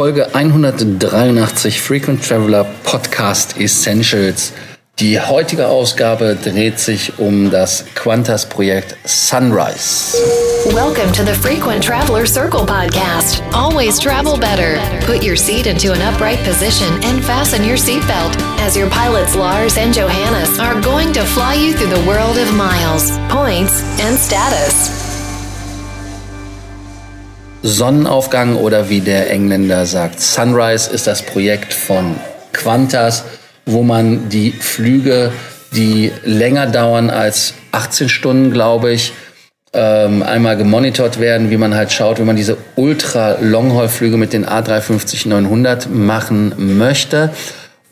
Folge 183 Frequent Traveler Podcast Essentials. Die heutige Ausgabe dreht sich um das Qantas-Projekt Sunrise. Welcome to the Frequent Traveler Circle podcast. Always travel better. Put your seat into an upright position and fasten your seatbelt as your pilots Lars and Johannes are going to fly you through the world of miles, points, and status. Sonnenaufgang oder wie der Engländer sagt, Sunrise ist das Projekt von Qantas, wo man die Flüge, die länger dauern als 18 Stunden, glaube ich, ähm, einmal gemonitort werden, wie man halt schaut, wenn man diese Ultra-Long-Haul-Flüge mit den A350-900 machen möchte.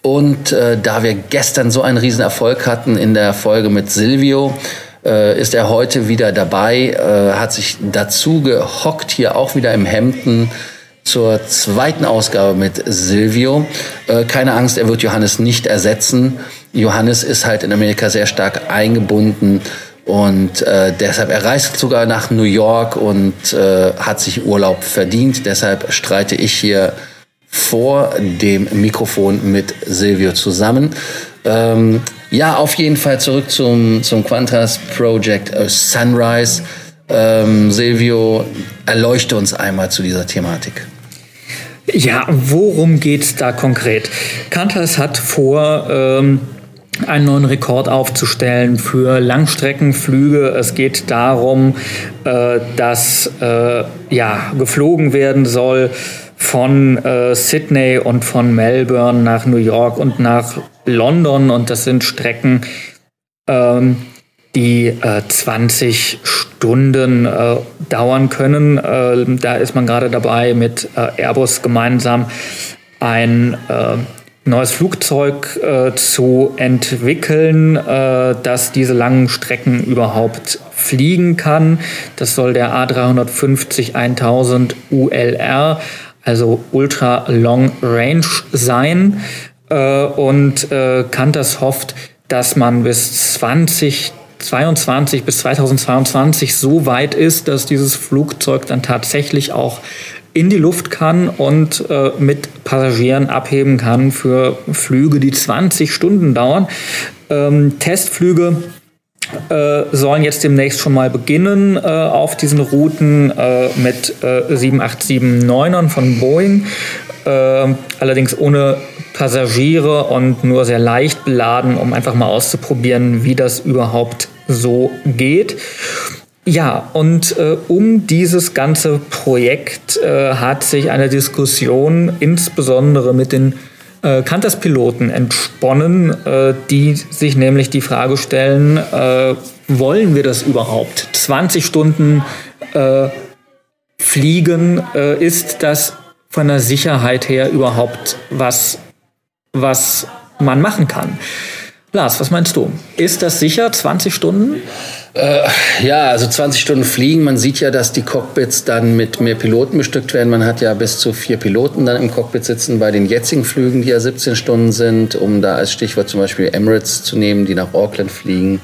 Und äh, da wir gestern so einen riesen Erfolg hatten in der Folge mit Silvio, äh, ist er heute wieder dabei, äh, hat sich dazu gehockt, hier auch wieder im Hemden zur zweiten Ausgabe mit Silvio. Äh, keine Angst, er wird Johannes nicht ersetzen. Johannes ist halt in Amerika sehr stark eingebunden und äh, deshalb, er reist sogar nach New York und äh, hat sich Urlaub verdient. Deshalb streite ich hier vor dem Mikrofon mit Silvio zusammen. Ähm, ja, auf jeden Fall zurück zum, zum Quantas Project äh, Sunrise. Ähm, Silvio, erleuchte uns einmal zu dieser Thematik. Ja, worum geht's da konkret? Qantas hat vor, ähm, einen neuen Rekord aufzustellen für Langstreckenflüge. Es geht darum, äh, dass äh, ja, geflogen werden soll von äh, Sydney und von Melbourne nach New York und nach London und das sind Strecken, ähm, die äh, 20 Stunden äh, dauern können. Äh, da ist man gerade dabei, mit äh, Airbus gemeinsam ein äh, neues Flugzeug äh, zu entwickeln, das diese langen Strecken überhaupt fliegen kann. Das soll der A350 1000 ULR, also Ultra Long Range sein. Äh, und äh, Qantas hofft, dass man bis 2022 bis 2022 so weit ist, dass dieses Flugzeug dann tatsächlich auch in die Luft kann und äh, mit Passagieren abheben kann für Flüge, die 20 Stunden dauern. Ähm, Testflüge äh, sollen jetzt demnächst schon mal beginnen äh, auf diesen Routen äh, mit äh, 787-9ern von Boeing. Äh, allerdings ohne Passagiere und nur sehr leicht beladen, um einfach mal auszuprobieren, wie das überhaupt so geht. Ja, und äh, um dieses ganze Projekt äh, hat sich eine Diskussion insbesondere mit den äh, Qantas-Piloten entsponnen, äh, die sich nämlich die Frage stellen, äh, wollen wir das überhaupt? 20 Stunden äh, fliegen, äh, ist das von der Sicherheit her überhaupt was was man machen kann. Lars, was meinst du? Ist das sicher, 20 Stunden? Äh, ja, also 20 Stunden fliegen. Man sieht ja, dass die Cockpits dann mit mehr Piloten bestückt werden. Man hat ja bis zu vier Piloten dann im Cockpit sitzen bei den jetzigen Flügen, die ja 17 Stunden sind, um da als Stichwort zum Beispiel Emirates zu nehmen, die nach Auckland fliegen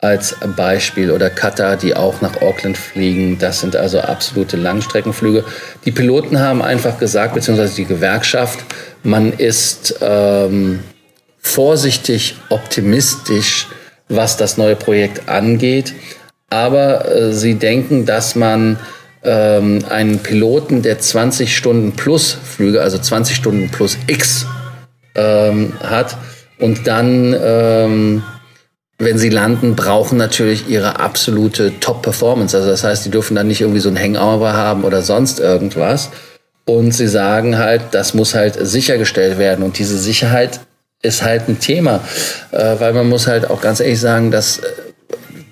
als Beispiel oder Qatar, die auch nach Auckland fliegen. Das sind also absolute Langstreckenflüge. Die Piloten haben einfach gesagt, beziehungsweise die Gewerkschaft, man ist ähm, vorsichtig optimistisch, was das neue Projekt angeht. Aber äh, sie denken, dass man ähm, einen Piloten, der 20 Stunden plus Flüge, also 20 Stunden plus X ähm, hat und dann ähm, wenn sie landen, brauchen natürlich ihre absolute Top-Performance. Also das heißt, die dürfen dann nicht irgendwie so ein Hangover haben oder sonst irgendwas. Und sie sagen halt, das muss halt sichergestellt werden. Und diese Sicherheit ist halt ein Thema, äh, weil man muss halt auch ganz ehrlich sagen, dass äh,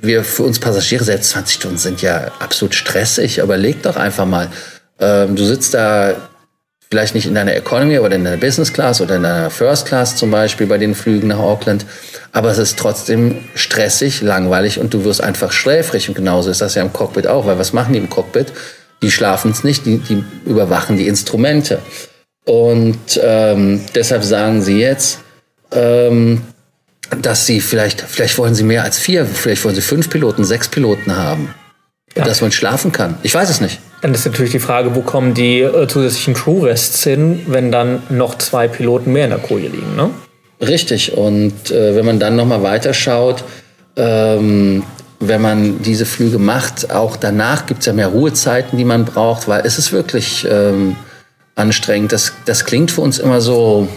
wir für uns Passagiere selbst 20 Stunden sind ja absolut stressig. Aber leg doch einfach mal, ähm, du sitzt da vielleicht nicht in deiner Economy oder in deiner Business Class oder in deiner First Class zum Beispiel bei den Flügen nach Auckland. Aber es ist trotzdem stressig, langweilig und du wirst einfach schläfrig. Und genauso ist das ja im Cockpit auch, weil was machen die im Cockpit? Die schlafen es nicht, die, die überwachen die Instrumente. Und ähm, deshalb sagen sie jetzt, ähm, dass sie vielleicht, vielleicht wollen sie mehr als vier, vielleicht wollen sie fünf Piloten, sechs Piloten haben. Ja. Dass man schlafen kann. Ich weiß es nicht. Dann ist natürlich die Frage, wo kommen die äh, zusätzlichen Crew-Rests hin, wenn dann noch zwei Piloten mehr in der Koje liegen, ne? Richtig. Und äh, wenn man dann nochmal weiterschaut, ähm, wenn man diese Flüge macht, auch danach gibt es ja mehr Ruhezeiten, die man braucht, weil es ist wirklich ähm, anstrengend. Das, das klingt für uns immer so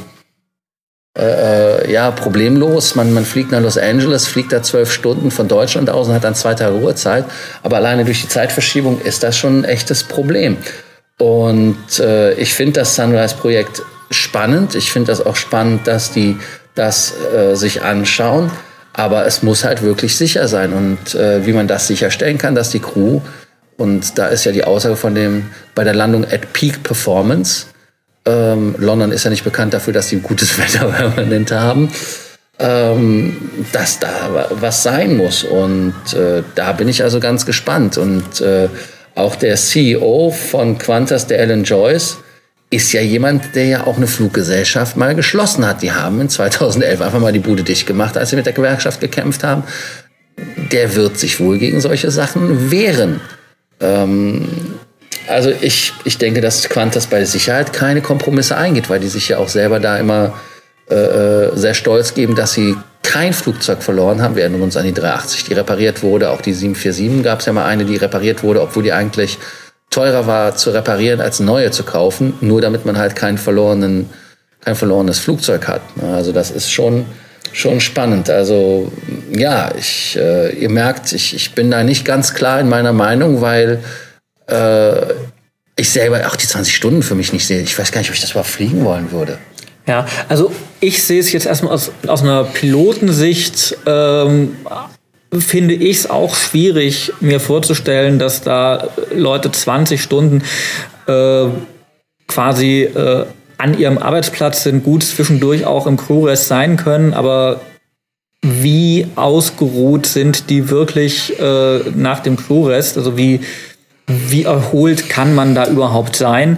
äh, äh, ja, problemlos. Man, man fliegt nach Los Angeles, fliegt da zwölf Stunden von Deutschland aus und hat dann zwei Tage Ruhezeit. Aber alleine durch die Zeitverschiebung ist das schon ein echtes Problem. Und äh, ich finde das Sunrise-Projekt spannend. Ich finde das auch spannend, dass die das äh, sich anschauen. Aber es muss halt wirklich sicher sein. Und äh, wie man das sicherstellen kann, dass die Crew, und da ist ja die Aussage von dem, bei der Landung at Peak Performance, ähm, London ist ja nicht bekannt dafür, dass sie gutes Wetter permanent haben, ähm, dass da was sein muss. Und äh, da bin ich also ganz gespannt. Und äh, auch der CEO von Qantas, der Alan Joyce, ist ja jemand, der ja auch eine Fluggesellschaft mal geschlossen hat. Die haben in 2011 einfach mal die Bude dicht gemacht, als sie mit der Gewerkschaft gekämpft haben. Der wird sich wohl gegen solche Sachen wehren. Ähm, also ich, ich denke, dass Qantas bei Sicherheit keine Kompromisse eingeht, weil die sich ja auch selber da immer äh, äh sehr stolz geben, dass sie kein Flugzeug verloren haben. Wir erinnern uns an die 380, die repariert wurde. Auch die 747 gab es ja mal eine, die repariert wurde, obwohl die eigentlich teurer war zu reparieren als neue zu kaufen, nur damit man halt keinen verlorenen, kein verlorenes Flugzeug hat. Also das ist schon, schon spannend. Also ja, ich, äh, ihr merkt, ich, ich bin da nicht ganz klar in meiner Meinung, weil äh, ich selber auch die 20 Stunden für mich nicht sehe. Ich weiß gar nicht, ob ich das überhaupt fliegen wollen würde. Ja, also ich sehe es jetzt erstmal aus, aus einer Pilotensicht ähm, finde ich es auch schwierig, mir vorzustellen, dass da Leute 20 Stunden äh, quasi äh, an ihrem Arbeitsplatz sind, gut zwischendurch auch im Crewrest sein können, aber wie ausgeruht sind die wirklich äh, nach dem Crewrest? Also wie, wie erholt kann man da überhaupt sein?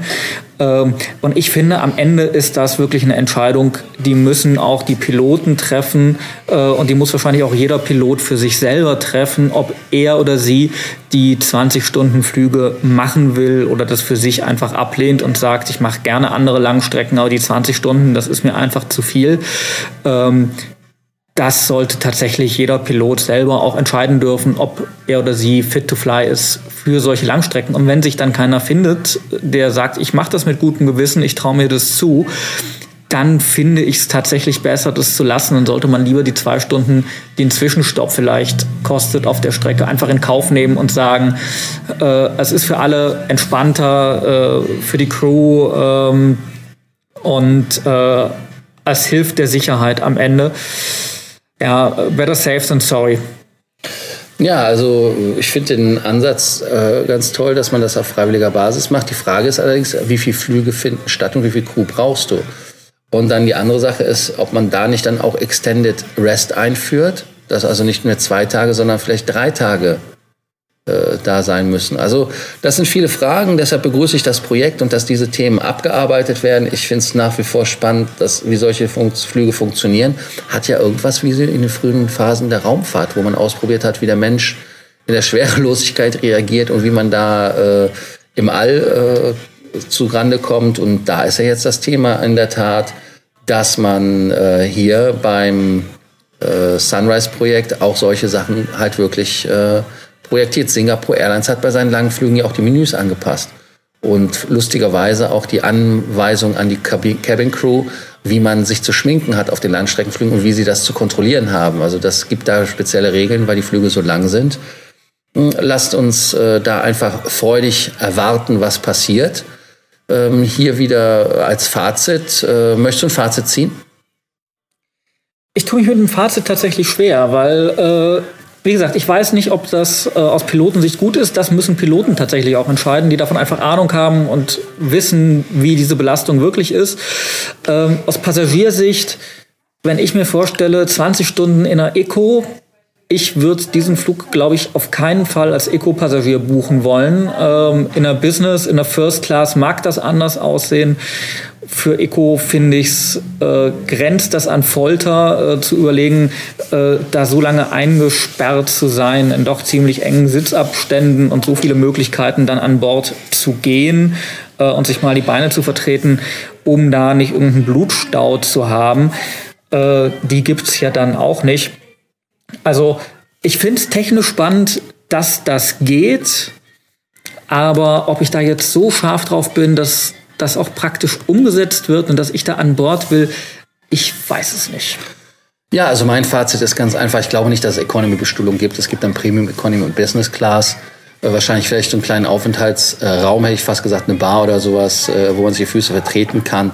Ähm, und ich finde, am Ende ist das wirklich eine Entscheidung, die müssen auch die Piloten treffen äh, und die muss wahrscheinlich auch jeder Pilot für sich selber treffen, ob er oder sie die 20-Stunden-Flüge machen will oder das für sich einfach ablehnt und sagt, ich mache gerne andere Langstrecken, aber die 20 Stunden, das ist mir einfach zu viel. Das sollte tatsächlich jeder Pilot selber auch entscheiden dürfen, ob er oder sie fit to fly ist für solche Langstrecken. Und wenn sich dann keiner findet, der sagt, ich mache das mit gutem Gewissen, ich traue mir das zu, dann finde ich es tatsächlich besser, das zu lassen. Dann sollte man lieber die zwei Stunden, die ein Zwischenstopp vielleicht kostet auf der Strecke, einfach in Kauf nehmen und sagen, äh, es ist für alle entspannter, äh, für die Crew ähm, und äh, es hilft der Sicherheit am Ende. Ja, better safe than sorry. Ja, also ich finde den Ansatz äh, ganz toll, dass man das auf freiwilliger Basis macht. Die Frage ist allerdings, wie viele Flüge finden statt und wie viel Crew brauchst du? Und dann die andere Sache ist, ob man da nicht dann auch Extended Rest einführt, dass also nicht mehr zwei Tage, sondern vielleicht drei Tage äh, da sein müssen. Also das sind viele Fragen, deshalb begrüße ich das Projekt und dass diese Themen abgearbeitet werden. Ich finde es nach wie vor spannend, dass, wie solche Fun Flüge funktionieren. Hat ja irgendwas wie in den frühen Phasen der Raumfahrt, wo man ausprobiert hat, wie der Mensch in der Schwerelosigkeit reagiert und wie man da äh, im All äh, zugrande kommt. Und da ist ja jetzt das Thema in der Tat, dass man äh, hier beim äh, Sunrise-Projekt auch solche Sachen halt wirklich äh, projektiert. Singapore Airlines hat bei seinen langen Flügen ja auch die Menüs angepasst. Und lustigerweise auch die Anweisung an die Cabin Crew, wie man sich zu schminken hat auf den Langstreckenflügen und wie sie das zu kontrollieren haben. Also das gibt da spezielle Regeln, weil die Flüge so lang sind. Hm, lasst uns äh, da einfach freudig erwarten, was passiert. Ähm, hier wieder als Fazit. Äh, möchtest du ein Fazit ziehen? Ich tue mich mit dem Fazit tatsächlich schwer, weil äh, wie gesagt, ich weiß nicht, ob das äh, aus Pilotensicht gut ist. Das müssen Piloten tatsächlich auch entscheiden, die davon einfach Ahnung haben und wissen, wie diese Belastung wirklich ist. Ähm, aus Passagiersicht, wenn ich mir vorstelle, 20 Stunden in einer Eco, ich würde diesen Flug, glaube ich, auf keinen Fall als Eco-Passagier buchen wollen. Ähm, in der Business, in der First Class mag das anders aussehen. Für Eco finde ich es, äh, grenzt das an Folter, äh, zu überlegen, äh, da so lange eingesperrt zu sein, in doch ziemlich engen Sitzabständen und so viele Möglichkeiten dann an Bord zu gehen äh, und sich mal die Beine zu vertreten, um da nicht irgendeinen Blutstau zu haben. Äh, die gibt es ja dann auch nicht. Also ich finde es technisch spannend, dass das geht. Aber ob ich da jetzt so scharf drauf bin, dass das auch praktisch umgesetzt wird und dass ich da an Bord will, ich weiß es nicht. Ja, also mein Fazit ist ganz einfach. Ich glaube nicht, dass es Economy-Bestuhlung gibt. Es gibt dann Premium Economy und Business Class. Äh, wahrscheinlich vielleicht einen kleinen Aufenthaltsraum, hätte ich fast gesagt, eine Bar oder sowas, äh, wo man sich die Füße vertreten kann.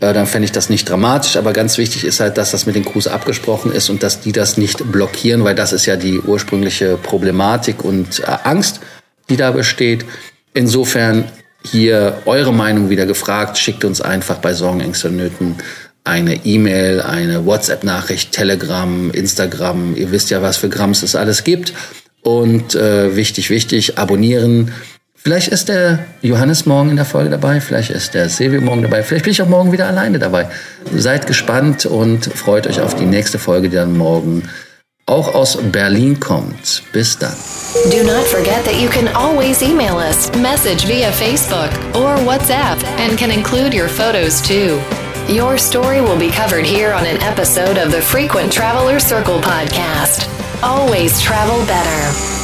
Äh, dann fände ich das nicht dramatisch. Aber ganz wichtig ist halt, dass das mit den Crews abgesprochen ist und dass die das nicht blockieren, weil das ist ja die ursprüngliche Problematik und Angst, die da besteht. Insofern hier eure Meinung wieder gefragt. Schickt uns einfach bei Sorgen, Ängste und Nöten eine E-Mail, eine WhatsApp-Nachricht, Telegram, Instagram. Ihr wisst ja, was für Grams es alles gibt. Und äh, wichtig, wichtig, abonnieren. Vielleicht ist der Johannes morgen in der Folge dabei, vielleicht ist der Silvio morgen dabei, vielleicht bin ich auch morgen wieder alleine dabei. Seid gespannt und freut euch auf die nächste Folge, die dann morgen auch aus Berlin kommt. Bis dann. Do not forget that you can always email us, message via Facebook or WhatsApp, and can include your photos too. Your story will be covered here on an episode of the Frequent Traveler Circle podcast. Always travel better.